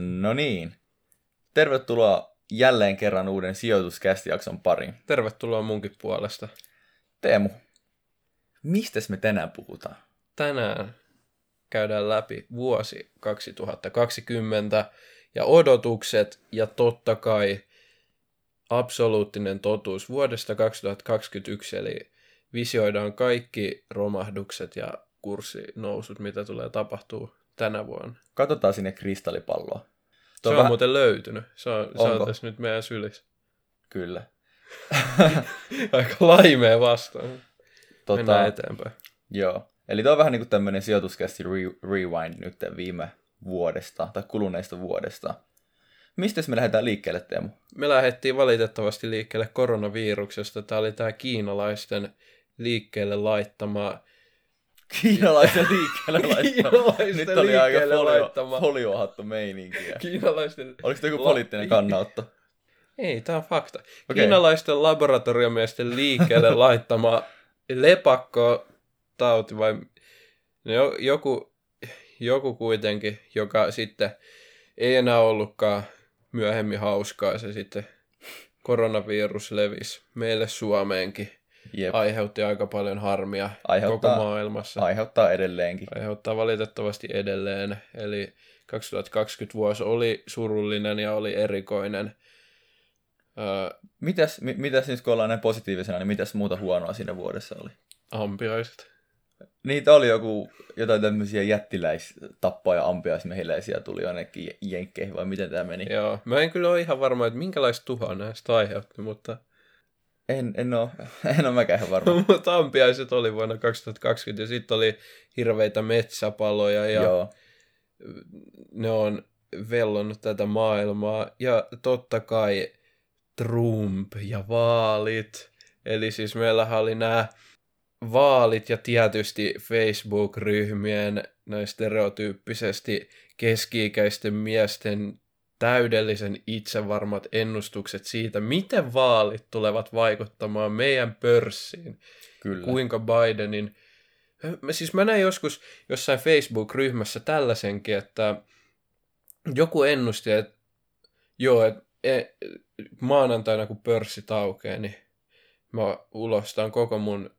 No niin. Tervetuloa jälleen kerran uuden sijoituskästijakson pariin. Tervetuloa munkin puolesta. Teemu, mistäs me tänään puhutaan? Tänään käydään läpi vuosi 2020 ja odotukset ja totta kai absoluuttinen totuus vuodesta 2021, eli visioidaan kaikki romahdukset ja kurssinousut, mitä tulee tapahtuu tänä vuonna. Katsotaan sinne kristallipalloa. Se on, vähän- muuten löytynyt. Se on, se on tässä nyt meidän sylissä. Kyllä. Aika laimea vastaan. tota, Mennään eteenpäin. Joo. Eli tämä on vähän niin kuin tämmöinen sijoituskästi re- rewind nyt viime vuodesta, tai kuluneesta vuodesta. Mistäs me lähdetään liikkeelle, Teemu? Me lähdettiin valitettavasti liikkeelle koronaviruksesta. Tämä oli tämä kiinalaisten liikkeelle laittama... Kiinalaisen liikkeelle laittama. Kiinalaisten Nyt oli aika folio, foliohattu meininkiä. Kiinalaisten... Oliko tämä joku poliittinen kannanotto? Ei, tämä on fakta. Okei. Kiinalaisten laboratoriomiesten liikkeelle laittama lepakko tauti vai no jo- joku, joku kuitenkin, joka sitten ei enää ollutkaan myöhemmin hauskaa. Se sitten koronavirus levisi meille Suomeenkin. Jep. Aiheutti aika paljon harmia Aiheuttaa- koko maailmassa. Aiheuttaa edelleenkin. Aiheuttaa valitettavasti edelleen. Eli 2020 vuosi oli surullinen ja oli erikoinen. Öö, Mitäs, mi, mitäs nyt kun ollaan näin positiivisena, niin mitäs muuta huonoa siinä vuodessa oli? ampiaiset. Niitä oli joku, jotain tämmöisiä jättiläistappoja ampiaismehiläisiä tuli jonnekin jenkkeihin, vai miten tämä meni? Joo, mä en kyllä ole ihan varma, että minkälaista tuhoa näistä aiheutti, mutta, En, en ole, en ole mäkään ihan varma. mutta ampiaiset oli vuonna 2020 ja sitten oli hirveitä metsäpaloja ja Joo. ne on vellonnut tätä maailmaa. Ja totta kai Trump ja vaalit. Eli siis meillähän oli nämä vaalit ja tietysti Facebook-ryhmien näin stereotyyppisesti keski-ikäisten miesten täydellisen itsevarmat ennustukset siitä, miten vaalit tulevat vaikuttamaan meidän pörssiin Kyllä. kuinka Bidenin... Mä, siis mä näin joskus jossain Facebook-ryhmässä tällaisenkin, että joku ennusti, että joo, että e, maanantaina kun pörssi aukeaa, niin mä ulostan koko mun,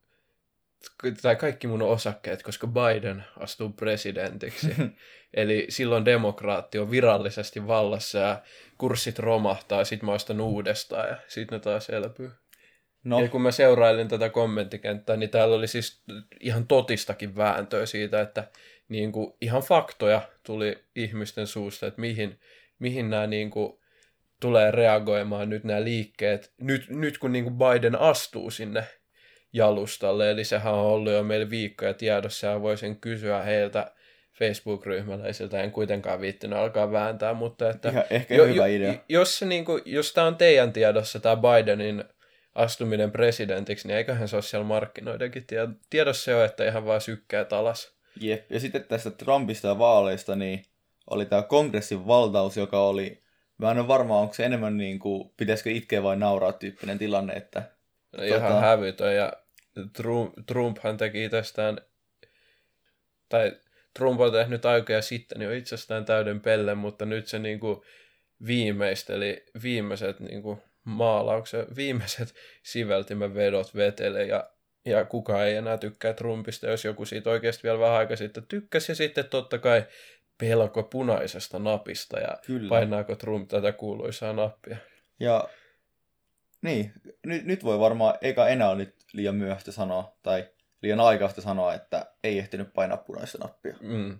tai kaikki mun osakkeet, koska Biden astuu presidentiksi. Eli silloin demokraatti on virallisesti vallassa ja kurssit romahtaa, sit mä ostan uudestaan ja sit ne taas elpyy. No, Ja kun mä seurailin tätä kommenttikenttää, niin täällä oli siis ihan totistakin vääntöä siitä, että niin kuin ihan faktoja tuli ihmisten suusta, että mihin, mihin nämä niin kuin tulee reagoimaan nyt nämä liikkeet, nyt, nyt kun niin kuin Biden astuu sinne jalustalle, eli sehän on ollut jo meillä viikkoja tiedossa, ja voisin kysyä heiltä Facebook-ryhmäläisiltä, en kuitenkaan viittinyt alkaa vääntää, mutta että ihan, ehkä jo, hyvä idea. Jos, se niinku, jos tämä on teidän tiedossa, tämä Bidenin astuminen presidentiksi, niin eiköhän se ole siellä markkinoidenkin tie- tiedossa jo, että ihan vaan sykkäät alas. Jep. Ja sitten tästä Trumpista ja vaaleista, niin oli tämä kongressin valtaus, joka oli, mä en ole varma, onko se enemmän niin kuin, pitäisikö itkeä vai nauraa tyyppinen tilanne, että Ihan Tota- hävytön. Ja Trump, Trumphan teki itsestään, tai Trump on tehnyt aikoja sitten jo itsestään täyden pellen, mutta nyt se niinku viimeisteli viimeiset niinku maalauksen, viimeiset siveltimen vedot vetele ja, ja kukaan ei enää tykkää Trumpista, jos joku siitä oikeasti vielä vähän aika sitten tykkäsi ja sitten totta kai pelko punaisesta napista ja Kyllä. painaako Trump tätä kuuluisaa nappia. Ja niin, nyt, nyt voi varmaan, eikä enää ole nyt liian myöhäistä sanoa, tai liian aikaista sanoa, että ei ehtinyt painaa punaista nappia. Mm.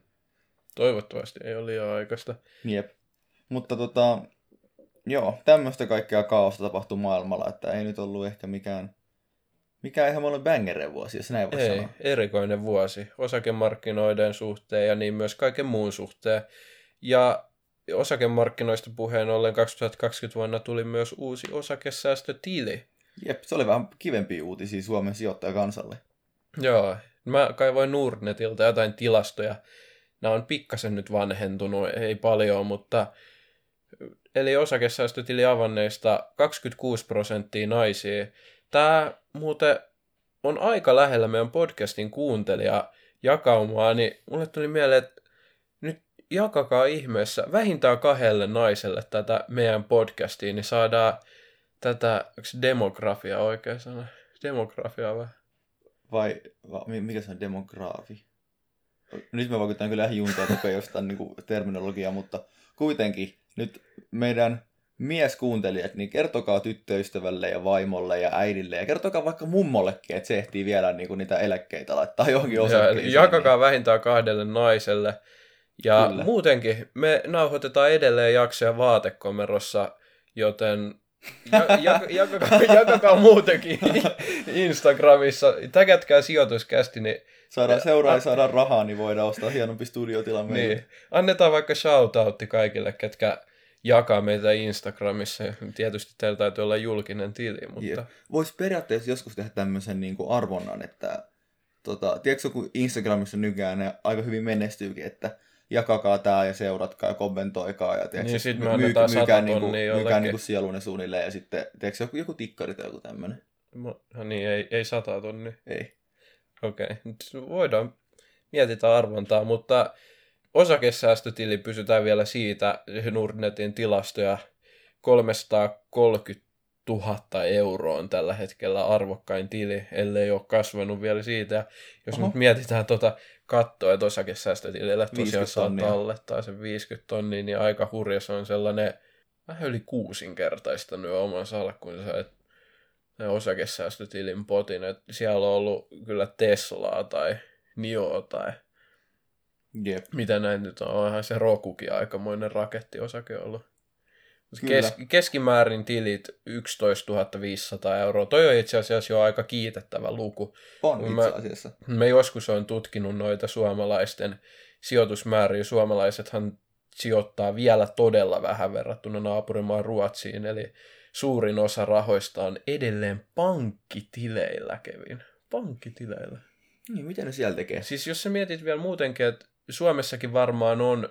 Toivottavasti ei ole liian aikaista. Jep. Mutta tota, joo, tämmöistä kaikkea kaaosta tapahtuu maailmalla, että ei nyt ollut ehkä mikään, mikään ihan ollut bangeren vuosi, jos näin voi Ei, sanoa. erikoinen vuosi osakemarkkinoiden suhteen ja niin myös kaiken muun suhteen. Ja osakemarkkinoista puheen ollen 2020 vuonna tuli myös uusi osakesäästötili. Jep, se oli vähän kivempi uutisia Suomen sijoittajakansalle. Joo, mä kaivoin Nordnetilta jotain tilastoja. Nämä on pikkasen nyt vanhentunut, ei paljon, mutta eli osakesäästötili avanneista 26 prosenttia naisia. Tämä muuten on aika lähellä meidän podcastin kuuntelija jakaumaa, niin mulle tuli mieleen, että jakakaa ihmeessä vähintään kahdelle naiselle tätä meidän podcastiin, niin saadaan tätä, onko demografia oikein sana? Demografia vai? Vai, vai mikä se on demograafi? Nyt me vaikutetaan kyllä ihan juntaa tukea jostain niin kuin, terminologiaa, mutta kuitenkin nyt meidän mieskuuntelijat, niin kertokaa tyttöystävälle ja vaimolle ja äidille ja kertokaa vaikka mummollekin, että se ehtii vielä niin kuin, niitä eläkkeitä laittaa johonkin osakkeisiin. Ja jakakaa niin. vähintään kahdelle naiselle. Ja Kyllä. muutenkin me nauhoitetaan edelleen jaksoja vaatekomerossa, joten ja, ja, jakakaa, jakakaa muutenkin Instagramissa. Täkätkää sijoituskästi, niin... Saadaan seuraa ja saadaan rahaa, niin voidaan ostaa hienompi studiotila meille. Niin. Annetaan vaikka shoutoutti kaikille, ketkä jakaa meitä Instagramissa. Tietysti teillä täytyy olla julkinen tili, mutta... Yeah. Voisi periaatteessa joskus tehdä tämmöisen niin kuin arvonnan, että tota, tiedätkö, kun Instagramissa nykyään ne aika hyvin menestyykin, että jakakaa tää ja seuratkaa ja kommentoikaa ja tiedätkö, niin, sit me myy, myykää, niinku, myykää niinku sielunne suunnilleen ja sitten tiedätkö, joku, joku tikkari tai joku tämmönen. No niin, ei, ei sata tonni. Ei. Okei, okay. voidaan mietitään arvontaa, mutta osakesäästötili pysytään vielä siitä, Nordnetin tilastoja 330 000 euroa on tällä hetkellä arvokkain tili, ellei ole kasvanut vielä siitä. Ja jos Oho. nyt mietitään tuota kattoa, että osakesäästötilillä tosiaan saa tallettaa sen 50 tonnia, niin aika hurja se on sellainen vähän yli kuusinkertaistanut oman salkkunsa, että osakesäästötilin potin, että siellä on ollut kyllä Teslaa tai Nio tai Jep. mitä näin nyt on, onhan se Rokukin aikamoinen rakettiosake ollut. Kes, keskimäärin tilit 11 500 euroa. Toi on itse asiassa jo aika kiitettävä luku. On itse asiassa. Mä, mä joskus on tutkinut noita suomalaisten sijoitusmääriä. Suomalaisethan sijoittaa vielä todella vähän verrattuna naapurimaan Ruotsiin, eli suurin osa rahoista on edelleen pankkitileillä, Kevin. Pankkitileillä. Niin, miten ne siellä tekee? Siis jos sä mietit vielä muutenkin, että Suomessakin varmaan on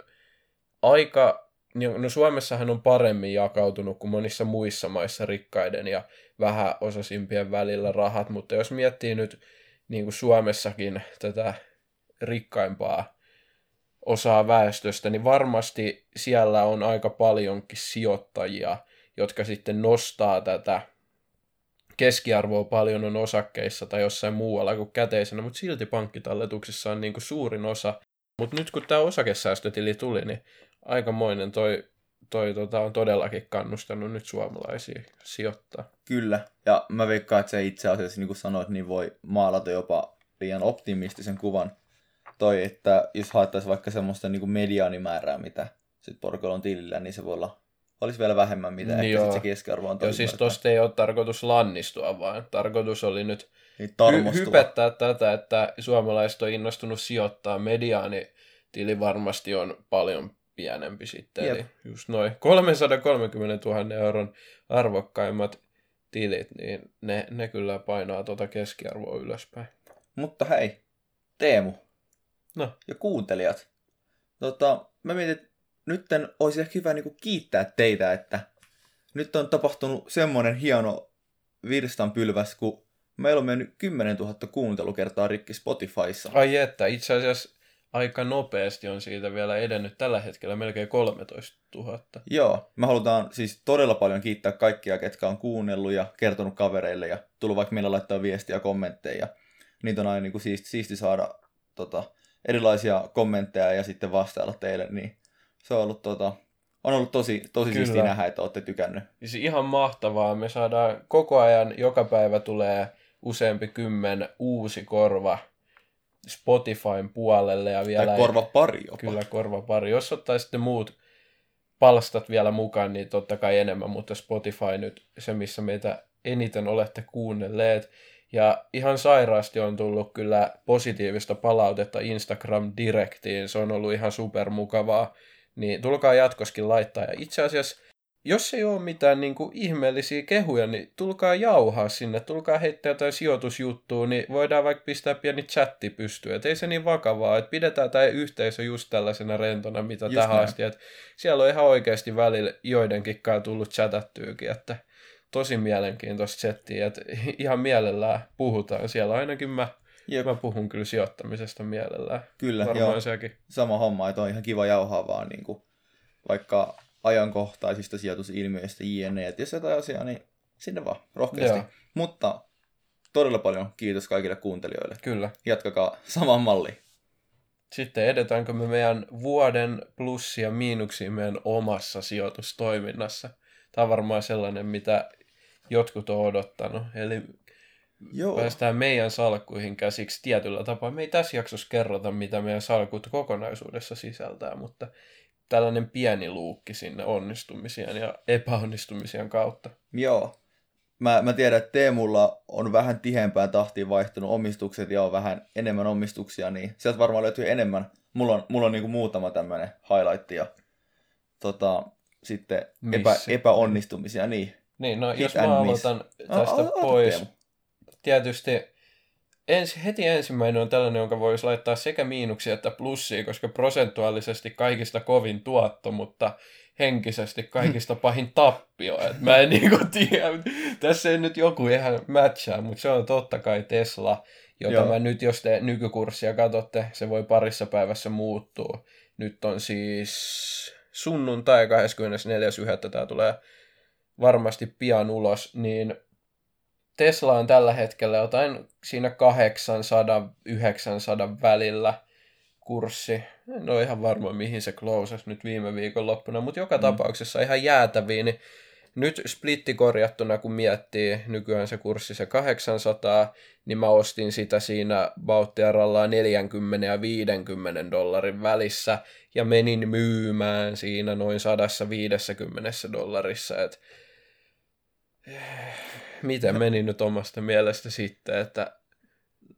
aika no Suomessahan on paremmin jakautunut kuin monissa muissa maissa rikkaiden ja vähäosaisimpien välillä rahat, mutta jos miettii nyt niin kuin Suomessakin tätä rikkaimpaa osaa väestöstä, niin varmasti siellä on aika paljonkin sijoittajia, jotka sitten nostaa tätä keskiarvoa paljon on osakkeissa tai jossain muualla kuin käteisenä, mutta silti pankkitalletuksissa on niin kuin suurin osa. Mutta nyt kun tämä osakesäästötili tuli, niin aikamoinen. Toi, toi tota, on todellakin kannustanut nyt suomalaisia sijoittaa. Kyllä, ja mä veikkaan, että se itse asiassa, niin kuin sanoit, niin voi maalata jopa liian optimistisen kuvan. Toi, että jos haettaisiin vaikka semmoista niin kuin mediaanimäärää, mitä sit porukalla on tilillä, niin se voi olla olisi vielä vähemmän, mitä niin ehkä se keskiarvo on. Joo, siis tosta ei ole tarkoitus lannistua, vaan tarkoitus oli nyt niin hy- hypettää tätä, että suomalaiset on innostunut sijoittaa. Mediaani tili varmasti on paljon pienempi sitten. Jep. Eli just noin 330 000 euron arvokkaimmat tilit, niin ne, ne kyllä painaa tuota keskiarvoa ylöspäin. Mutta hei, Teemu no. ja kuuntelijat. Tota, mä mietin, että nyt olisi ehkä hyvä niin kiittää teitä, että nyt on tapahtunut semmoinen hieno virstanpylväs, kun meillä on mennyt 10 000 kuuntelukertaa rikki Spotifyssa. Ai että, itse asiassa aika nopeasti on siitä vielä edennyt tällä hetkellä melkein 13 000. Joo, me halutaan siis todella paljon kiittää kaikkia, ketkä on kuunnellut ja kertonut kavereille ja tullut vaikka meillä laittaa viestiä ja kommentteja. Niitä on aina niin kuin siisti, siisti saada tota, erilaisia kommentteja ja sitten vastailla teille, niin se on ollut tota, on ollut tosi, tosi siistiä nähdä, että olette tykännyt. Siis ihan mahtavaa. Me saadaan koko ajan, joka päivä tulee useampi kymmen uusi korva Spotifyn puolelle. Ja vielä tai korva pari jopa. Kyllä, korva pari. Jos ottaisitte muut palstat vielä mukaan, niin totta kai enemmän, mutta Spotify nyt se, missä meitä eniten olette kuunnelleet. Ja ihan sairaasti on tullut kyllä positiivista palautetta Instagram Directiin. Se on ollut ihan supermukavaa. Niin tulkaa jatkoskin laittaa. Ja itse asiassa jos ei ole mitään niin kuin, ihmeellisiä kehuja, niin tulkaa jauhaa sinne, tulkaa heittää jotain sijoitusjuttua, niin voidaan vaikka pistää pieni chatti pystyyn. Et ei se niin vakavaa, että pidetään tämä yhteisö just tällaisena rentona, mitä just tähän näin. asti. Et siellä on ihan oikeasti välillä joidenkin tullut chatattyykin, että tosi mielenkiintoista settiä, että ihan mielellään puhutaan. Siellä ainakin mä Jep. Mä puhun kyllä sijoittamisesta mielellään. Kyllä, Varmaan joo. sekin. Sama homma, että on ihan kiva jauhaa vaan niin kuin, vaikka ajankohtaisista sijoitusilmiöistä jne. Et jos jotain asiaa, niin sinne vaan, rohkeasti. Joo. Mutta todella paljon kiitos kaikille kuuntelijoille. Kyllä. Jatkakaa saman malliin. Sitten edetäänkö me meidän vuoden plussia miinuksia meidän omassa sijoitustoiminnassa? Tämä on varmaan sellainen, mitä jotkut on odottanut. Eli Joo. päästään meidän salkkuihin käsiksi tietyllä tapaa. Me ei tässä jaksossa kerrota, mitä meidän salkut kokonaisuudessa sisältää, mutta tällainen pieni luukki sinne onnistumisien ja epäonnistumisien kautta. Joo. Mä, mä tiedän, että Teemulla on vähän tiheämpään tahtiin vaihtunut omistukset ja on vähän enemmän omistuksia, niin sieltä varmaan löytyy enemmän. Mulla on, mulla on niinku muutama tämmöinen highlight ja tota, sitten epä, Missi. epäonnistumisia. Niin. Niin, no Hit jos mä miss. aloitan No, tästä aloita, pois. Teemu. Tietysti ensi, heti ensimmäinen on tällainen, jonka voisi laittaa sekä miinuksia että plussia, koska prosentuaalisesti kaikista kovin tuotto, mutta henkisesti kaikista pahin tappio. Et mä en niinku tiedä, tässä ei nyt joku ihan matchaa, mutta se on totta kai Tesla, jota Joo. mä nyt, jos te nykykurssia katsotte, se voi parissa päivässä muuttua. Nyt on siis sunnuntai 24.1. tämä tulee varmasti pian ulos, niin Tesla on tällä hetkellä jotain siinä 800-900 välillä kurssi. En ole ihan varma, mihin se closasi nyt viime viikon loppuna, mutta joka Mm. tapauksessa ihan jäätäviä, niin nyt splitti korjattuna, kun miettii nykyään se kurssi se 800, niin mä ostin sitä siinä Bauttiarallaan 40 ja 50 dollarin välissä ja menin myymään siinä noin 150 dollarissa, että miten meni nyt omasta mielestä sitten, että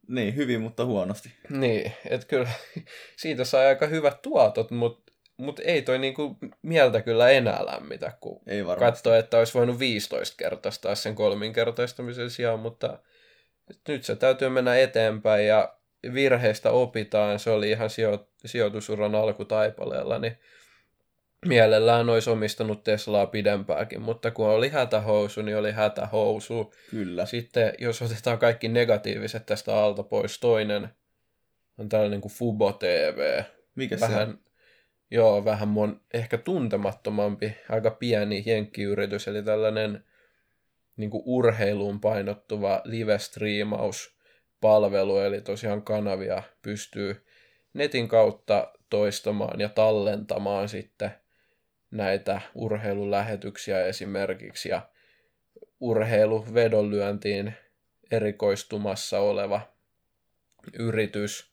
niin, hyvin, mutta huonosti. niin, että kyllä siitä sai aika hyvät tuotot, mutta mut ei toi niinku mieltä kyllä enää lämmitä, kun Ei katsoi, että olisi voinut 15 kertaistaa sen kolminkertaistamisen sijaan, mutta nyt se täytyy mennä eteenpäin ja virheistä opitaan. Se oli ihan sijo- sijoitusuran alkutaipaleella, niin mielellään olisi omistanut Teslaa pidempääkin, mutta kun oli hätähousu, niin oli hätähousu. Kyllä. Sitten jos otetaan kaikki negatiiviset tästä alta pois, toinen on tällainen kuin Fubo TV. Mikä se Vähän, on? joo, vähän mon, ehkä tuntemattomampi, aika pieni jenkkiyritys, eli tällainen niin kuin urheiluun painottuva live-striimauspalvelu, eli tosiaan kanavia pystyy netin kautta toistamaan ja tallentamaan sitten näitä urheilulähetyksiä esimerkiksi, ja urheiluvedonlyöntiin erikoistumassa oleva yritys,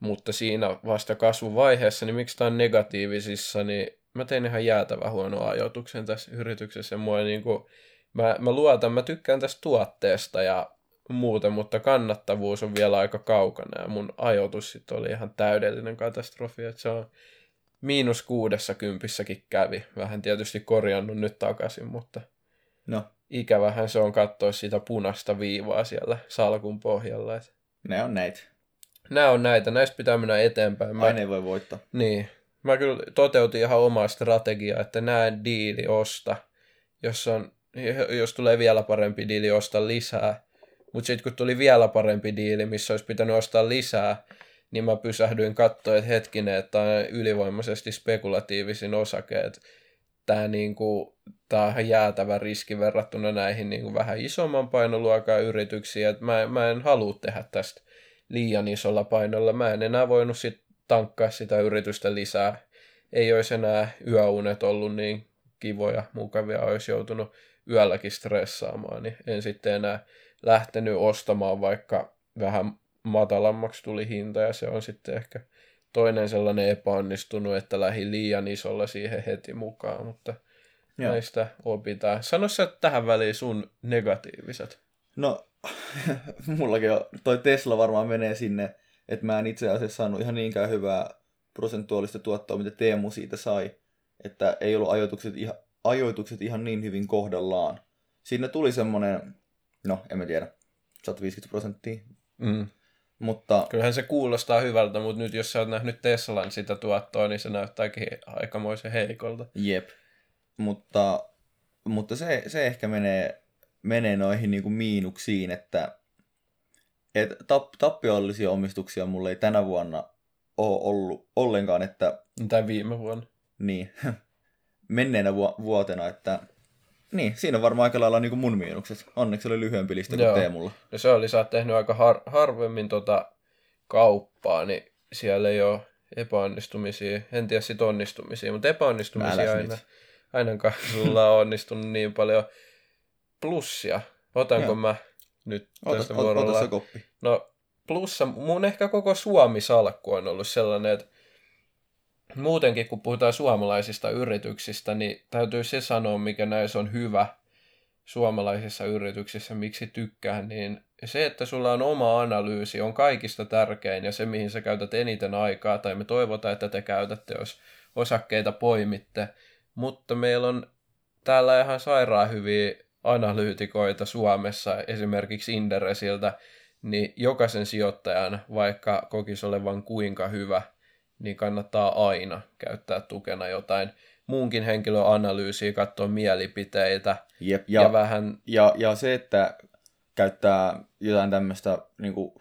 mutta siinä vasta kasvuvaiheessa, niin miksi tämä on negatiivisissa, niin mä tein ihan jäätävän huono ajoituksen tässä yrityksessä. Mua ei niinku, mä, mä luotan, mä tykkään tästä tuotteesta ja muuten, mutta kannattavuus on vielä aika kaukana ja mun ajoitus sitten oli ihan täydellinen katastrofi, että se on miinus kuudessa kympissäkin kävi. Vähän tietysti korjannut nyt takaisin, mutta No, ikävähän se on katsoa sitä punaista viivaa siellä salkun pohjalla. Et ne on näitä. nämä on näitä, näistä pitää mennä eteenpäin. Mä, Aina ei voi voittaa. niin, mä kyllä toteutin ihan omaa strategiaa, että näen diili osta, jos, on, jos tulee vielä parempi diili, osta lisää. Mutta sitten kun tuli vielä parempi diili, missä olisi pitänyt ostaa lisää, niin mä pysähdyin katsoa, että hetkinen, että tämä on ylivoimaisesti spekulatiivisin osake, että tämä niinku, tää on ihan jäätävä riski verrattuna näihin niinku vähän isomman painoluokan yrityksiin, että mä, mä en halua tehdä tästä liian isolla painolla. Mä en enää voinut sit tankkaa sitä yritystä lisää. Ei olisi enää yöunet ollut niin kivoja, mukavia, olisi joutunut yölläkin stressaamaan, niin en sitten enää lähtenyt ostamaan, vaikka vähän matalammaksi tuli hinta, ja se on sitten ehkä toinen sellainen epäonnistunut, että lähi liian isolla siihen heti mukaan, mutta Joo. näistä opitaan. Sano sä tähän väliin sun negatiiviset. No, mullakin on, toi Tesla varmaan menee sinne, että mä en itse asiassa saanut ihan niinkään hyvää prosentuaalista tuottoa, mitä Teemu siitä sai. Että ei ollut ajoitukset ihan, ajoitukset ihan niin hyvin kohdallaan. Siinä tuli semmonen, no en mä tiedä, 150 prosenttia. Mm. Mutta Kyllähän se kuulostaa hyvältä, mutta nyt jos sä oot nähnyt Teslan sitä tuottoa, niin se näyttääkin aikamoisen heikolta. jep. Mutta, mutta se, se ehkä menee, menee noihin niinku miinuksiin, että että tap, tappiollisia omistuksia mulla ei tänä vuonna ole ollut ollenkaan, että Tai viime vuonna. niin, menneenä vu- vuotena, että niin, siinä on varmaan aika lailla niin mun miinukset. Onneksi oli lyhyempi lista kuin Joo. Teemulla. No se oli, sä oot tehnyt aika har- harvemmin tota kauppaa, niin siellä ei ole epäonnistumisia. En tiedä sit onnistumisia, mutta epäonnistumisia Äläs aina. nyt. Ainakaan sulla on onnistunut niin paljon plussia. Otanko Joo. mä nyt Ota, tästä ota, vuorolla? ota se koppi. No plussa, mun ehkä koko Suomi-salkku on ollut sellainen, että muutenkin kun puhutaan suomalaisista yrityksistä, niin täytyy se sanoa, mikä näissä on hyvä suomalaisissa yrityksissä, miksi tykkään, niin se, että sulla on oma analyysi, on kaikista tärkein ja se, mihin sä käytät eniten aikaa, tai me toivotaan, että te käytätte, jos osakkeita poimitte, mutta meillä on täällä ihan sairaan hyviä analyytikoita Suomessa, esimerkiksi Inderesiltä, niin jokaisen sijoittajan, vaikka kokisi olevan kuinka hyvä, niin kannattaa aina käyttää tukena jotain muunkin henkilön analyysiä, katsoa mielipiteitä Jep, ja, ja, vähän, ja, ja se, että käyttää jotain tämmöistä niin kuin,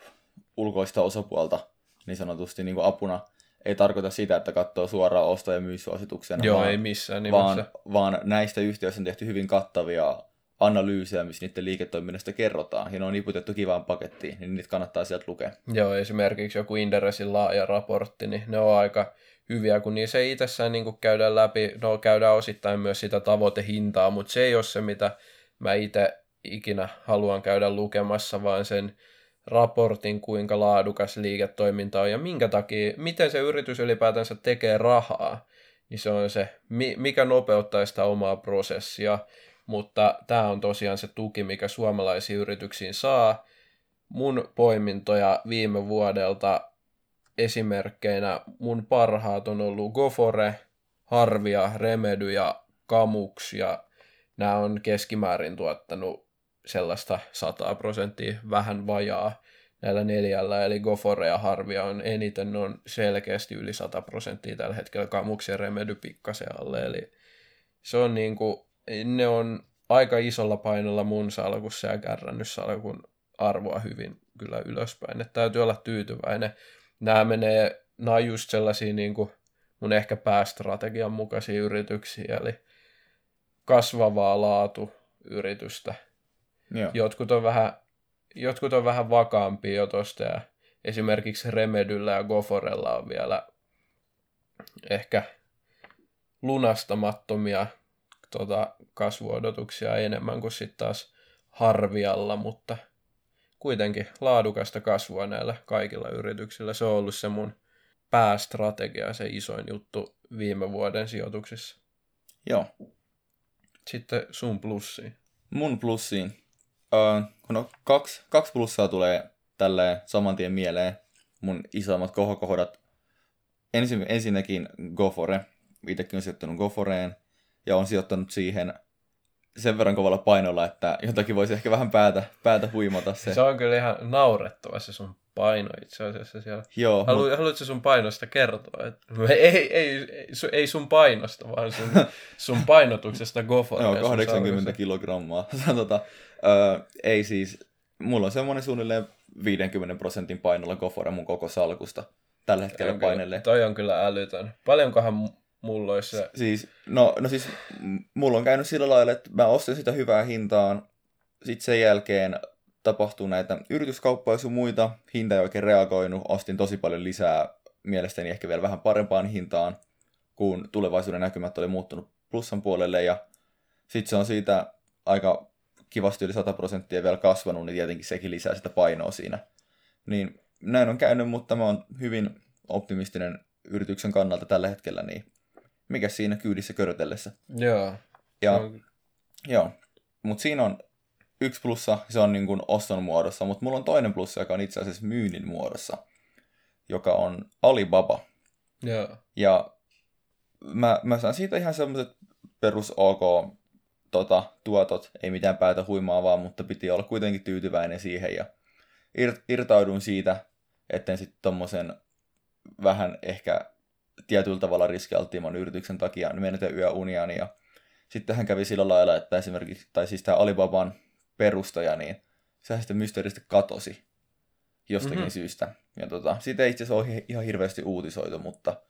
ulkoista osapuolta niin sanotusti niin kuin apuna, ei tarkoita sitä, että katsoo suoraan osto- ja myysuosituksen, joo vaan, ei missään nimessä. vaan, vaan näistä yhtiöistä on tehty hyvin kattavia analyysejä, missä niiden liiketoiminnasta kerrotaan, ja ne on niputettu kivaan pakettiin, niin niitä kannattaa sieltä lukea. Joo, esimerkiksi joku Inderesin laaja raportti, niin ne on aika hyviä, kun niissä ei itsessään niin käydään läpi, no käydään osittain myös sitä tavoitehintaa, mutta se ei ole se, mitä mä itse ikinä haluan käydä lukemassa, vaan sen raportin, kuinka laadukas liiketoiminta on ja minkä takia, miten se yritys ylipäätänsä tekee rahaa, niin se on se, mi- mikä nopeuttaa sitä omaa prosessia, mutta tämä on tosiaan se tuki, mikä suomalaisiin yrityksiin saa. Mun poimintoja viime vuodelta esimerkkeinä mun parhaat on ollut Gofore, Harvia, Remedy ja Kamux ja nämä on keskimäärin tuottanut sellaista 100 prosenttia vähän vajaa näillä neljällä, eli Gofore ja Harvia on eniten, ne on selkeästi yli 100 prosenttia tällä hetkellä, Kamux ja Remedy pikkasen alle, eli se on niinku, ne on aika isolla painolla mun salkussa ja kärrännyt salkun arvoa hyvin kyllä ylöspäin, että täytyy olla tyytyväinen. Nämä menee, nämä on just sellaisia niin kuin mun ehkä päästrategian mukaisia yrityksiä, eli kasvavaa laatuyritystä. Joo. Jotkut on vähän, jotkut on vähän vakaampia jo tosta ja esimerkiksi Remedyllä ja Goforella on vielä ehkä lunastamattomia tota, kasvuodotuksia enemmän kuin sitten taas Harvialla, mutta kuitenkin laadukasta kasvua näillä kaikilla yrityksillä. Se on ollut se mun päästrategia, se isoin juttu viime vuoden sijoituksissa. Joo. Sitten sun plussiin. Mun plussiin. Öö, no, kaksi, kaksi plussaa tulee tälleen saman tien mieleen. Mun isoimmat kohokohdat. Ensin, ensinnäkin Gofore. Itsekin on sijoittanut Goforeen. Ja on sijoittanut siihen sen verran kovalla painolla, että jotakin voisi ehkä vähän päätä, päätä huimata se. Se on kyllä ihan naurettava se sun paino itse asiassa siellä. Joo, Halu, mut, Haluatko sun painosta kertoa? Et, ei, ei, ei, su- ei sun painosta, vaan sun, sun painotuksesta Goforeen. joo, sun 80 sarjassa. kilogrammaa. tota, öö, ei siis, mulla on semmoinen suunnilleen 50 prosentin painolla Gofore mun koko salkusta tällä hetkellä painelee. Toi on kyllä älytön. Paljonkohan mu- mulla olisi se... Siis, no, no siis, mulla on käynyt sillä lailla, että mä ostin sitä hyvää hintaan, sitten sen jälkeen tapahtuu näitä yrityskauppoja sun muita, hinta ei oikein reagoinut, ostin tosi paljon lisää, mielestäni ehkä vielä vähän parempaan hintaan, kun tulevaisuuden näkymät oli muuttunut plussan puolelle, ja sitten se on siitä aika kivasti yli 100 prosenttia vielä kasvanut, niin tietenkin sekin lisää sitä painoa siinä. Niin näin on käynyt, mutta mä oon hyvin optimistinen yrityksen kannalta tällä hetkellä, niin mikä siinä kyydissä körötellessä. Joo. Ja, on- joo, mutta siinä on yksi plussa, se on niin kuin oston muodossa, mutta mulla on toinen plussa, joka on itse asiassa myynnin muodossa, joka on Alibaba. Joo. Ja mä, mä saan siitä ihan semmoiset perus ok tota, tuotot, ei mitään päätä huimaavaa, mutta piti olla kuitenkin tyytyväinen siihen ja ir, irtauduin siitä, etten sitten tommosen vähän ehkä tietyllä tavalla riskialttiimman yrityksen takia menetä yöuniani ja sitten hän kävi sillä lailla, että esimerkiksi, tai siis tämä Alibaban perustaja, niin sehän sitten mysteerisesti katosi. jostakin mm-hmm. syystä. Ja tota, siitä ei itse asiassa ole ihan hirveästi uutisoitu, mutta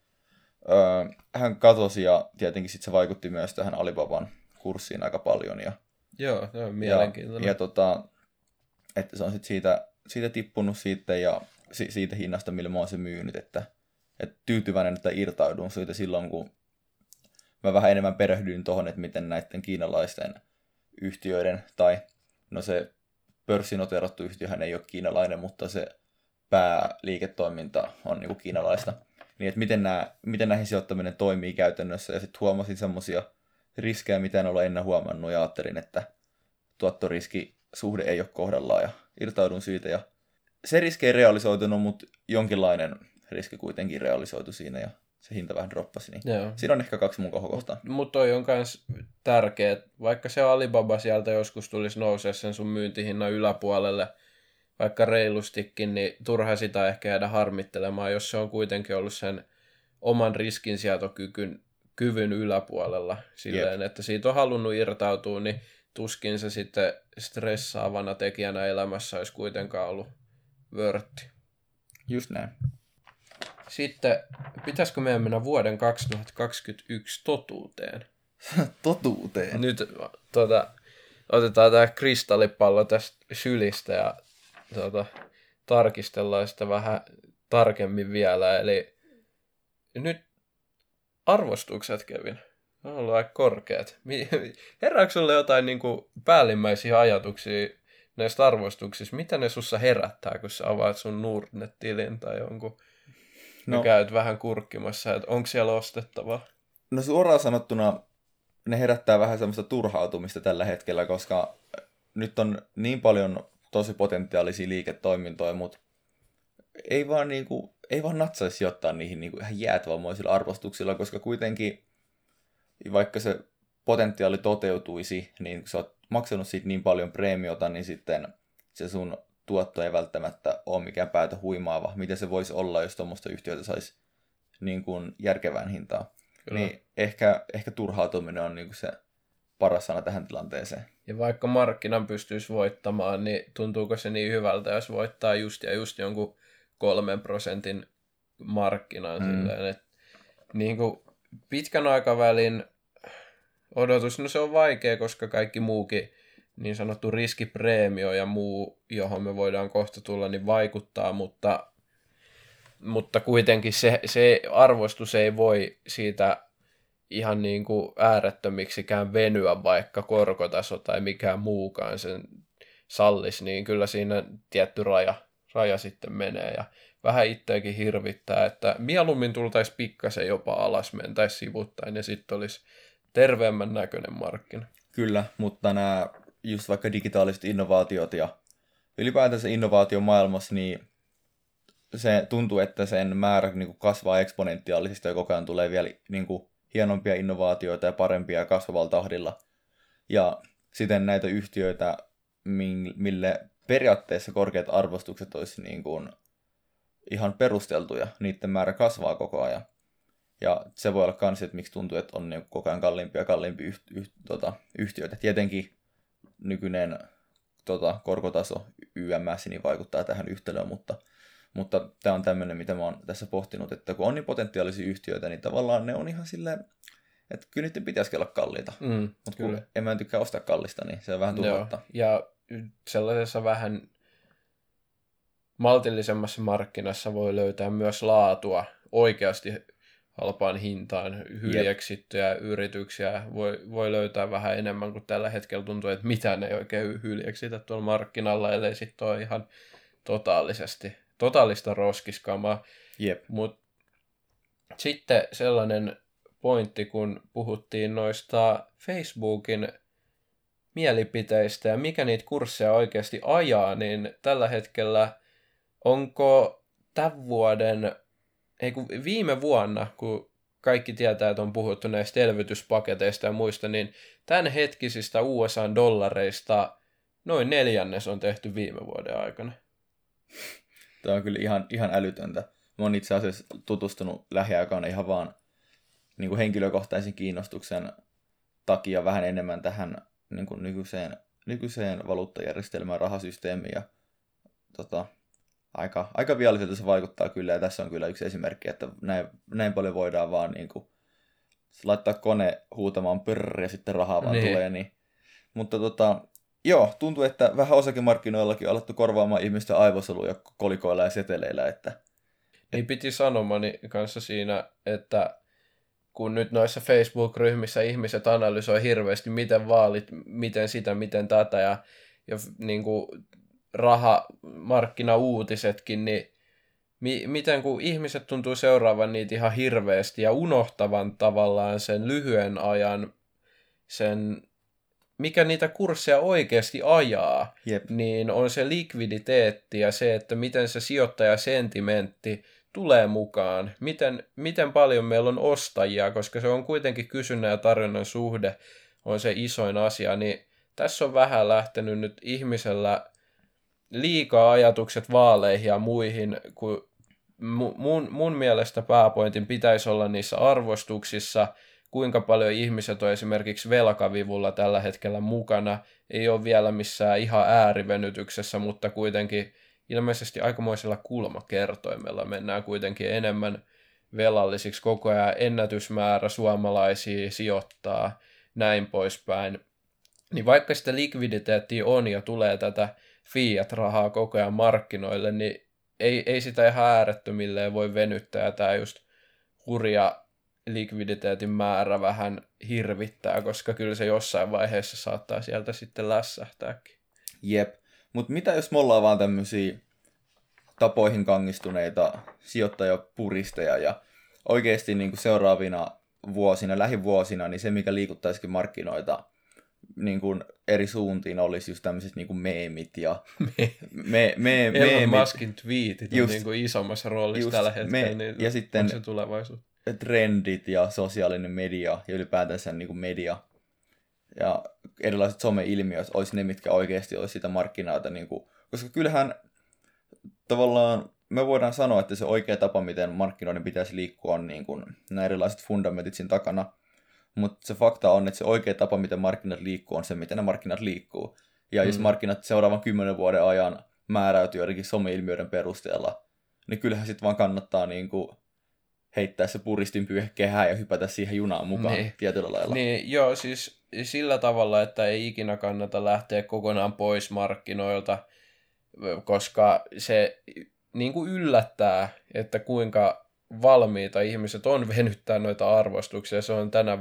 öö, hän katosi ja tietenkin sitten se vaikutti myös tähän Alibaban kurssiin aika paljon. Ja, Joo, se on mielenkiintoinen. Ja, ja tota, että se on sitten siitä, siitä tippunut siitä ja si, siitä hinnasta, millä mä oon se myynyt, että, että tyytyväinen, että irtaudun siitä silloin, kun mä vähän enemmän perehdyin tuohon, että miten näiden kiinalaisten yhtiöiden, tai no se pörssinoterattu yhtiöhän ei ole kiinalainen, mutta se pääliiketoiminta on niin kuin kiinalaista. Niin, että miten, nämä, miten näihin sijoittaminen toimii käytännössä. Ja sitten huomasin semmoisia riskejä, mitä en ole ennen huomannut, ja ajattelin, että tuottoriski suhde ei ole kohdallaan, ja irtaudun siitä. Ja se riski ei realisoitunut, mutta jonkinlainen riski kuitenkin realisoitu siinä, ja se hinta vähän droppasi. Niin Joo. Siinä on ehkä kaksi mun kohokohtaa. Mutta mut toi on myös tärkeä, vaikka se Alibaba sieltä joskus tulisi nousee sen sun myyntihinnan yläpuolelle, vaikka reilustikin, niin turha sitä ehkä jäädä harmittelemaan, jos se on kuitenkin ollut sen oman riskinsietokykyn kyvyn yläpuolella silleen, Jep. että siitä on halunnut irtautua, niin tuskin se sitten stressaavana tekijänä elämässä olisi kuitenkaan ollut vörtti. Just näin. Sitten, pitäisikö meidän mennä vuoden 2021 totuuteen? totuuteen? Nyt tuota, otetaan tämä kristallipallo tästä sylistä ja tuota, tarkistellaan sitä vähän tarkemmin vielä. Eli nyt arvostukset, Kevin, on ollut aika korkeat. Herääkö sulle jotain niin kuin, päällimmäisiä ajatuksia näistä arvostuksista? Mitä ne sussa herättää, kun sä avaat sun Nordnet-tilin tai jonkun no, käyt vähän kurkkimassa, että onko siellä ostettavaa? No suoraan sanottuna ne herättää vähän semmoista turhautumista tällä hetkellä, koska nyt on niin paljon tosi potentiaalisia liiketoimintoja, mutta ei vaan, niinku, ei vaan natsaisi sijoittaa niihin niinku ihan jäätävämoisilla arvostuksilla, koska kuitenkin vaikka se potentiaali toteutuisi, niin kun sä oot maksanut siitä niin paljon preemiota, niin sitten se sun tuotto ei välttämättä ole mikään päätö huimaava. Miten se voisi olla, jos tuommoista yhtiötä saisi niin kuin järkevään hintaan. Kyllä. Niin ehkä, ehkä turhautuminen on niin kuin se paras sana tähän tilanteeseen. Ja vaikka markkinan pystyisi voittamaan, niin tuntuuko se niin hyvältä, jos voittaa just ja just jonkun kolmen prosentin markkinan mm. silleen, että niin kuin pitkän aikavälin odotus, no se on vaikea, koska kaikki muukin niin sanottu riskipreemio ja muu, johon me voidaan kohta tulla, niin vaikuttaa, mutta, mutta kuitenkin se, se arvostus ei voi siitä ihan niin kuin äärettömiksikään venyä, vaikka korkotaso tai mikään muukaan sen sallisi, niin kyllä siinä tietty raja, raja sitten menee. Ja vähän itseäkin hirvittää, että mieluummin tultaisiin pikkasen jopa alas, mentäisiin sivuttain ja sitten olisi terveemmän näköinen markkina. Kyllä, mutta nämä just vaikka digitaaliset innovaatiot ja ylipäätänsä innovaation maailmassa, niin se tuntuu, että sen määrä niin kuin kasvaa eksponentiaalisesti ja koko ajan tulee vielä niin kuin, hienompia innovaatioita ja parempia kasvavalla tahdilla. Ja siten näitä yhtiöitä, mille periaatteessa korkeat arvostukset olisi niin kuin ihan perusteltuja, niiden määrä kasvaa koko ajan. Ja se voi olla kans, että miksi tuntuu, että on niin koko ajan kalliimpia ja kalliimpia tota, yhtiöitä. Tietenkin nykyinen tota, korkotaso YMS niin vaikuttaa tähän yhtälöön, mutta, mutta tämä on tämmöinen, mitä mä oon tässä pohtinut, että kun on niin potentiaalisia yhtiöitä, niin tavallaan ne on ihan silleen, että kyllä niiden pitäisi olla kalliita, mm, mutta kun en mä tykkää ostaa kallista, niin se on vähän turvautta. Ja sellaisessa vähän maltillisemmassa markkinassa voi löytää myös laatua oikeasti halpaan hintaan hyljeksittyjä yep. yrityksiä voi, voi löytää vähän enemmän kuin tällä hetkellä tuntuu, että mitään ei oikein hyljeksitä tuolla markkinalla, ellei sitten ole ihan totaalisesti, totaalista roskiskamaa. Yep. Mutta sitten sellainen pointti, kun puhuttiin noista Facebookin mielipiteistä ja mikä niitä kursseja oikeasti ajaa, niin tällä hetkellä onko tämän vuoden ei kun viime vuonna, kun kaikki tietää, että on puhuttu näistä elvytyspaketeista ja muista, niin tämän hetkisistä USA-dollareista noin neljännes on tehty viime vuoden aikana. Tämä on kyllä ihan, ihan älytöntä. Mä oon itse asiassa tutustunut lähiaikana ihan vaan niin kuin henkilökohtaisen kiinnostuksen takia vähän enemmän tähän niin kuin nykyiseen, nykyiseen valuuttajärjestelmään, rahasysteemiin ja tota, aika, aika vialliselta se vaikuttaa kyllä, ja tässä on kyllä yksi esimerkki, että näin, näin paljon voidaan vaan niin kuin, laittaa kone huutamaan pörr ja sitten rahaa vaan niin. tulee. Niin. Mutta tota, joo, tuntuu, että vähän osakemarkkinoillakin on alettu korvaamaan ihmisten aivosoluja kolikoilla ja seteleillä. Että, niin piti sanomani kanssa siinä, että kun nyt noissa Facebook-ryhmissä ihmiset analysoi hirveästi, miten vaalit, miten sitä, miten tätä ja, ja niin kuin rahamarkkinauutisetkin, niin mi- miten kun ihmiset tuntuu seuraavan niitä ihan hirveästi ja unohtavan tavallaan sen lyhyen ajan, sen mikä niitä kursseja oikeasti ajaa, Jep. niin on se likviditeetti ja se, että miten se sijoittajasentimentti tulee mukaan, miten, miten paljon meillä on ostajia, koska se on kuitenkin kysynnän ja tarjonnan suhde on se isoin asia, niin tässä on vähän lähtenyt nyt ihmisellä liikaa ajatukset vaaleihin ja muihin, kun mun, mun mielestä pääpointin pitäisi olla niissä arvostuksissa, kuinka paljon ihmiset on esimerkiksi velkavivulla tällä hetkellä mukana. Ei ole vielä missään ihan äärivenytyksessä, mutta kuitenkin ilmeisesti aikamoisella kulmakertoimella mennään kuitenkin enemmän velallisiksi koko ajan ennätysmäärä suomalaisia sijoittaa, näin poispäin. Niin vaikka sitä likviditeettiä on ja tulee tätä fiat-rahaa koko ajan markkinoille, niin ei, ei sitä ihan äärettömilleen voi venyttää. Tämä just hurja likviditeetin määrä vähän hirvittää, koska kyllä se jossain vaiheessa saattaa sieltä sitten lässähtääkin. Jep. Mutta mitä jos me ollaan vaan tämmöisiä tapoihin kangistuneita sijoittajapuristeja ja oikeasti niin seuraavina vuosina, lähivuosina, niin se mikä liikuttaisikin markkinoita niin kuin eri suuntiin olisi just tämmöiset niin kuin meemit ja me, me, Elon Muskin tweetit just, on niin kuin isommassa roolissa tällä hetkellä, me, niin ja sitten se tulevaisuus. trendit ja sosiaalinen media ja ylipäätänsä niin kuin media ja erilaiset some-ilmiöt olisi ne, mitkä oikeasti olisi sitä markkinoita, niin kuin, koska kyllähän tavallaan me voidaan sanoa, että se oikea tapa, miten markkinoiden pitäisi liikkua, on niin kuin nämä erilaiset fundamentit siinä takana, mutta se fakta on, että se oikea tapa, miten markkinat liikkuu, on se, miten ne markkinat liikkuu. Ja mm. jos markkinat seuraavan kymmenen vuoden ajan määräytyy joidenkin some-ilmiöiden perusteella, niin kyllähän sitten vaan kannattaa niin kuin heittää se puristin kehää ja hypätä siihen junaan mukaan niin. tietyllä lailla. Niin, joo, siis sillä tavalla, että ei ikinä kannata lähteä kokonaan pois markkinoilta, koska se niin kuin yllättää, että kuinka valmiita ihmiset on venyttää noita arvostuksia. Se on tänä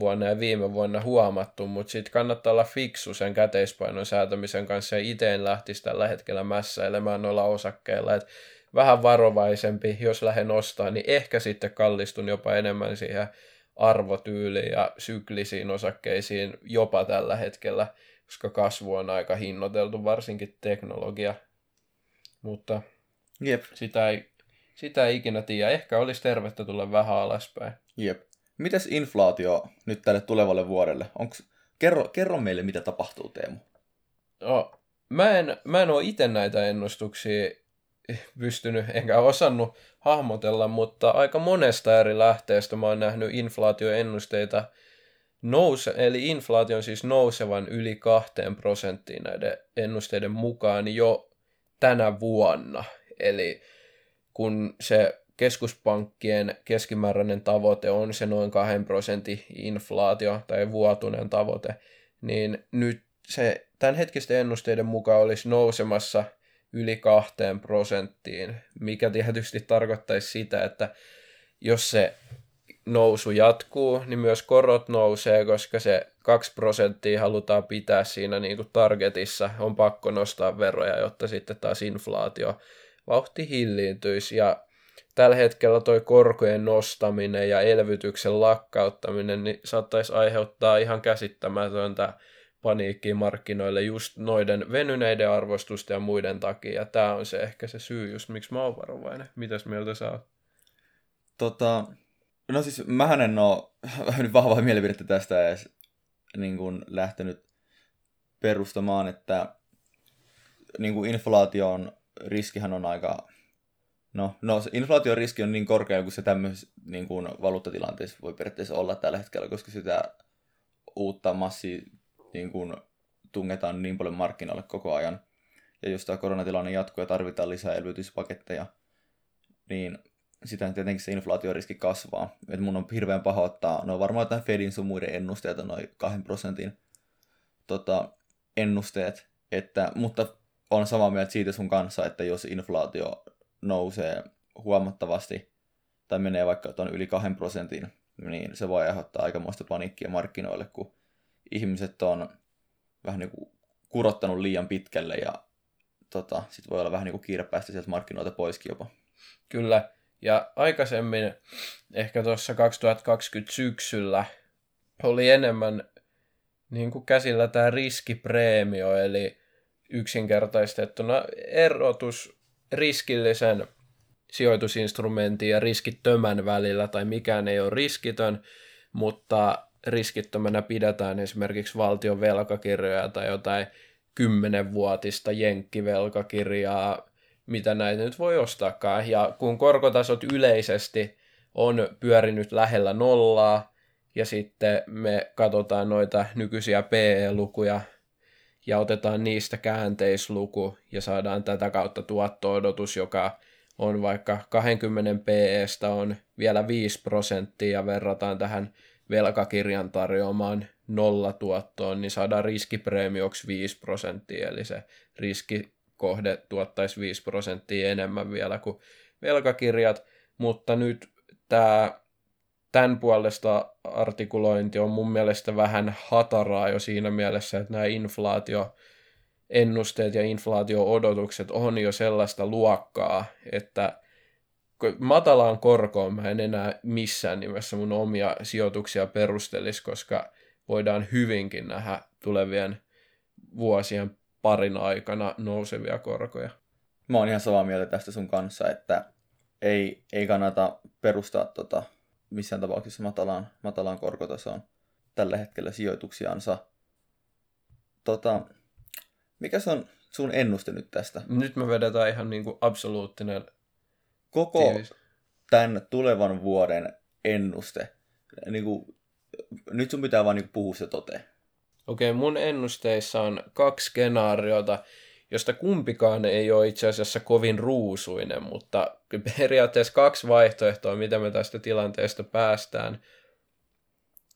vuonna ja viime vuonna huomattu, mutta sitten kannattaa olla fiksu sen käteispainon säätämisen kanssa ja itse en lähtisi tällä hetkellä mässäilemään noilla osakkeilla. Et vähän varovaisempi, jos lähden ostaa, niin ehkä sitten kallistun jopa enemmän siihen arvotyyliin ja syklisiin osakkeisiin jopa tällä hetkellä, koska kasvu on aika hinnoiteltu, varsinkin teknologia. Mutta Jep. sitä ei sitä ei ikinä tiedä. Ehkä olisi tervettä tulla vähän alaspäin. Jep. Mites inflaatio nyt tälle tulevalle vuodelle? Onks... Kerro, kerro meille, mitä tapahtuu, Teemu. No, mä en, mä en ole itse näitä ennustuksia pystynyt enkä osannut hahmotella, mutta aika monesta eri lähteestä mä oon nähnyt inflaatioennusteita nouse, eli inflaation siis nousevan yli kahteen prosenttiin näiden ennusteiden mukaan jo tänä vuonna. Eli kun se keskuspankkien keskimääräinen tavoite on se noin 2 prosentin inflaatio tai vuotuinen tavoite, niin nyt se tämänhetkisten ennusteiden mukaan olisi nousemassa yli kahteen prosenttiin, mikä tietysti tarkoittaisi sitä, että jos se nousu jatkuu, niin myös korot nousee, koska se 2 prosenttia halutaan pitää siinä niin kuin targetissa. On pakko nostaa veroja, jotta sitten taas inflaatio vauhti hilliintyisi ja tällä hetkellä toi korkojen nostaminen ja elvytyksen lakkauttaminen niin saattaisi aiheuttaa ihan käsittämätöntä paniikkiä markkinoille just noiden venyneiden arvostusten ja muiden takia. Ja tämä on se ehkä se syy just, miksi mä oon varovainen. Mitäs mieltä sä oot? Tota, no siis mähän en ole nyt vahvaa mielipidettä tästä edes niin kuin lähtenyt perustamaan, että niin kuin inflaatio on riskihän on aika... No, no se inflaation riski on niin korkea kuin se tämmöisessä niin kuin valuuttatilanteessa voi periaatteessa olla tällä hetkellä, koska sitä uutta massia niin kuin tungetaan niin paljon markkinoille koko ajan. ja jos tämä koronatilanne jatkuu ja tarvitaan lisää elvytyspaketteja, niin sitä tietenkin se inflaatioriski kasvaa. Et mun on hirveän paha ottaa, no varmaan jotain Fedin sun muiden ennusteet on noin 2 prosentin tota, ennusteet, että, mutta on samaa mieltä siitä sun kanssa, että jos inflaatio nousee huomattavasti tai menee vaikka tuon yli 2 prosentin, niin se voi aiheuttaa aikamoista paniikkia markkinoille, kun ihmiset on vähän niin kuin kurottanut liian pitkälle ja tota, sit voi olla vähän niin kuin kiire päästä sieltä markkinoilta poiskin jopa. Kyllä, ja aikaisemmin, ehkä tuossa 2020 syksyllä, oli enemmän niin kuin käsillä tämä riskipreemio, eli yksinkertaistettuna erotus riskillisen sijoitusinstrumentin ja riskittömän välillä, tai mikään ei ole riskitön, mutta riskittömänä pidetään esimerkiksi valtion velkakirjoja tai jotain kymmenenvuotista jenkkivelkakirjaa, mitä näitä nyt voi ostaakaan. Ja kun korkotasot yleisesti on pyörinyt lähellä nollaa, ja sitten me katsotaan noita nykyisiä PE-lukuja ja otetaan niistä käänteisluku ja saadaan tätä kautta tuotto-odotus, joka on vaikka 20 PEstä on vielä 5 prosenttia ja verrataan tähän velkakirjan tarjoamaan nollatuottoon, niin saadaan riskipreemioksi 5 prosenttia, eli se riskikohde tuottaisi 5 prosenttia enemmän vielä kuin velkakirjat, mutta nyt tämä tämän puolesta artikulointi on mun mielestä vähän hataraa jo siinä mielessä, että nämä inflaatio ennusteet ja inflaatio-odotukset on jo sellaista luokkaa, että matalaan korkoon mä en enää missään nimessä mun omia sijoituksia perustelisi, koska voidaan hyvinkin nähdä tulevien vuosien parin aikana nousevia korkoja. Mä oon ihan samaa mieltä tästä sun kanssa, että ei, ei kannata perustaa tota missään tapauksessa matalaan, matalaan korkotasoon tällä hetkellä sijoituksiansa. Tota, mikä se on sun ennuste nyt tästä? Nyt me vedetään ihan niin kuin absoluuttinen Koko tiivis. tämän tulevan vuoden ennuste. Niin kuin, nyt sun pitää vaan niin puhua se tote. Okei, mun ennusteissa on kaksi skenaariota, josta kumpikaan ei ole itse asiassa kovin ruusuinen, mutta periaatteessa kaksi vaihtoehtoa, miten me tästä tilanteesta päästään,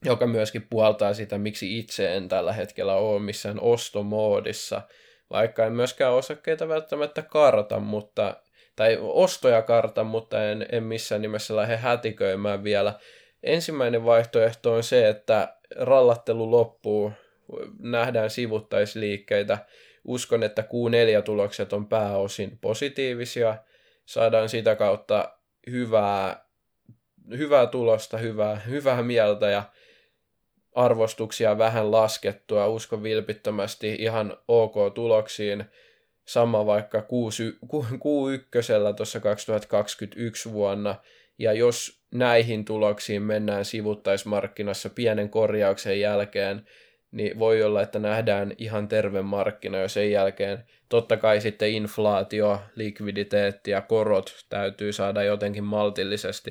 joka myöskin puoltaa sitä, miksi itse en tällä hetkellä ole missään ostomoodissa, vaikka en myöskään osakkeita välttämättä karta, mutta, tai ostoja karta, mutta en, en missään nimessä lähde hätiköimään vielä. Ensimmäinen vaihtoehto on se, että rallattelu loppuu, nähdään sivuttaisliikkeitä, uskon, että Q4-tulokset on pääosin positiivisia, saadaan sitä kautta hyvää, hyvää tulosta, hyvää, hyvää mieltä ja arvostuksia vähän laskettua. Uskon vilpittömästi ihan ok tuloksiin. Sama vaikka Q1 tuossa 2021 vuonna. Ja jos näihin tuloksiin mennään sivuttaismarkkinassa pienen korjauksen jälkeen, niin voi olla, että nähdään ihan terve markkina jo sen jälkeen. Totta kai sitten inflaatio, likviditeetti ja korot täytyy saada jotenkin maltillisesti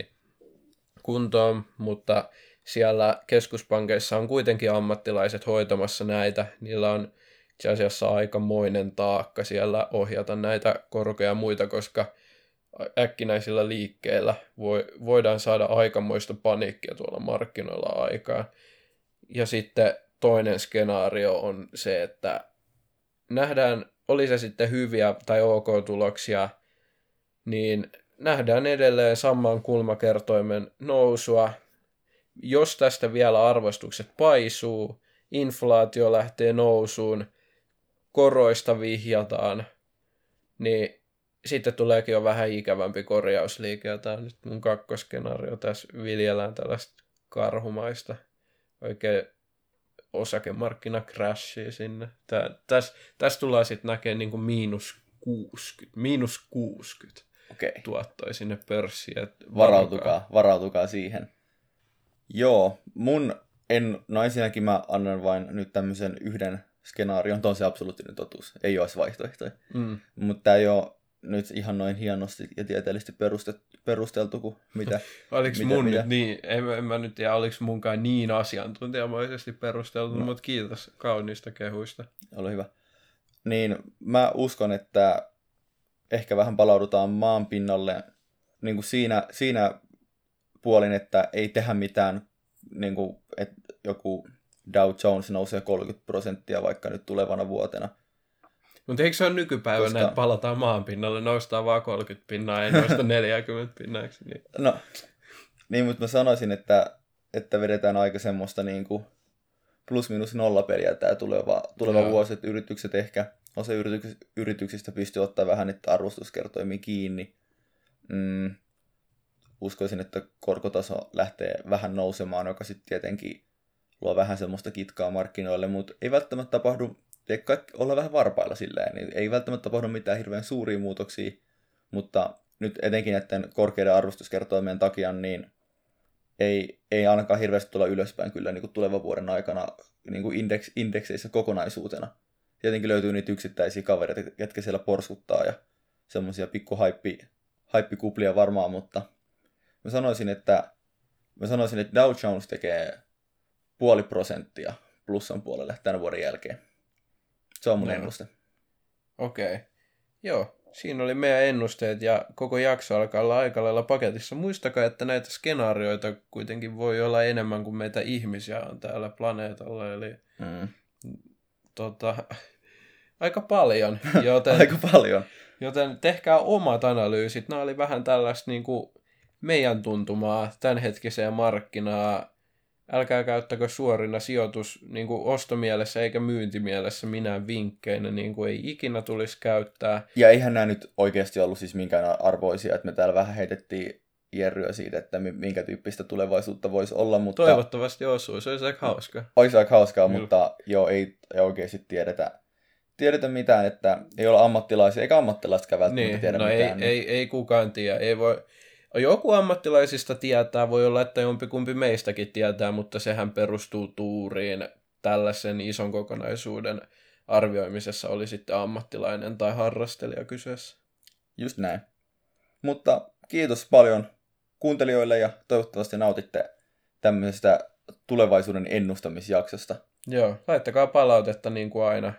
kuntoon, mutta siellä keskuspankeissa on kuitenkin ammattilaiset hoitamassa näitä. Niillä on itse asiassa aikamoinen taakka siellä ohjata näitä korkoja ja muita, koska äkkinäisillä liikkeillä voi, voidaan saada aikamoista paniikkia tuolla markkinoilla aikaan. Ja sitten toinen skenaario on se, että nähdään, oli se sitten hyviä tai ok tuloksia, niin nähdään edelleen saman kulmakertoimen nousua. Jos tästä vielä arvostukset paisuu, inflaatio lähtee nousuun, koroista vihjataan, niin sitten tuleekin jo vähän ikävämpi korjausliike, ja tämä on nyt mun kakkoskenaario. Tässä viljellään tällaista karhumaista, oikein osakemarkkina crashii sinne. Tässä täs tullaan sitten näkemään niin kuin miinus 60, miinus 60 okay. tuottoi sinne pörssiin. Varautukaa, varautukaa siihen. Joo, mun en, no ensinnäkin mä annan vain nyt tämmöisen yhden skenaarion, on se absoluuttinen totuus, ei olisi vaihtoehtoja. Mm. Mutta tämä ei ole nyt ihan noin hienosti ja tieteellisesti perustettu, perusteltu kuin mitä. oliko mitä, mun mitä? nyt niin, en, en mä nyt tiedä, oliko munkaan niin asiantuntijamaisesti perusteltu, no. mutta kiitos kauniista kehuista. Ole hyvä. niin mä uskon, että ehkä vähän palaudutaan maan pinnalle niin kuin siinä, siinä puolin, että ei tehdä mitään, niin kuin, että joku Dow Jones nousee 30 prosenttia vaikka nyt tulevana vuotena. Mutta eikö se ole nykypäivänä, Koska... että palataan maan pinnalle, noustaan vaan 30 pinnaa, ei noista 40 pinnaa, niin? No, niin, mutta mä sanoisin, että, että vedetään aika semmoista niin kuin plus minus nolla peliä tämä tuleva, tuleva Joo. vuosi, että yritykset ehkä, osa yrityks, yrityksistä pystyy ottaa vähän niitä arvostuskertoimia kiinni. Mm, uskoisin, että korkotaso lähtee vähän nousemaan, joka sitten tietenkin luo vähän semmoista kitkaa markkinoille, mutta ei välttämättä tapahdu, ei kaikki olla vähän varpailla silleen, niin ei välttämättä tapahdu mitään hirveän suuria muutoksia, mutta nyt etenkin näiden korkeiden arvostuskertoimien takia, niin ei, ei ainakaan hirveästi tulla ylöspäin kyllä niin kuin tulevan vuoden aikana niin kuin indeks, indekseissä kokonaisuutena. Tietenkin löytyy niitä yksittäisiä kavereita, jotka siellä porskuttaa ja semmoisia pikku haippi, haippikuplia varmaan, mutta mä sanoisin, että mä sanoisin, että Dow Jones tekee puoli prosenttia plussan puolelle tämän vuoden jälkeen. Se on mun no. ennuste. Okei. Okay. Joo, siinä oli meidän ennusteet ja koko jakso alkaa olla aika lailla paketissa. Muistakaa, että näitä skenaarioita kuitenkin voi olla enemmän kuin meitä ihmisiä on täällä planeetalla. Eli mm. tota, aika paljon. Joten, aika paljon. Joten tehkää omat analyysit. Nämä oli vähän tällaista niin kuin meidän tuntumaa tämänhetkiseen markkinaa älkää käyttäkö suorina sijoitus niin kuin ostomielessä eikä myyntimielessä minä vinkkeinä, niin kuin ei ikinä tulisi käyttää. Ja eihän nämä nyt oikeasti ollut siis minkään arvoisia, että me täällä vähän heitettiin jerryä siitä, että minkä tyyppistä tulevaisuutta voisi olla. Mutta... Toivottavasti osuu, se olisi aika hauska. Olisi aika hauskaa, Kyllä. mutta joo, ei, ei oikeasti tiedetä, tiedetä mitään, että ei olla ammattilaisia, eikä ammattilaisetkaan välttämättä niin, tiedä no mitään. Ei, niin. ei, ei kukaan tiedä, ei voi joku ammattilaisista tietää, voi olla, että jompikumpi meistäkin tietää, mutta sehän perustuu tuuriin. Tällaisen ison kokonaisuuden arvioimisessa oli sitten ammattilainen tai harrastelija kyseessä. Just näin. Mutta kiitos paljon kuuntelijoille ja toivottavasti nautitte tämmöisestä tulevaisuuden ennustamisjaksosta. Joo, laittakaa palautetta niin kuin aina.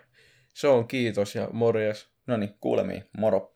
Se on kiitos ja morjes. No niin, kuulemiin. Moro.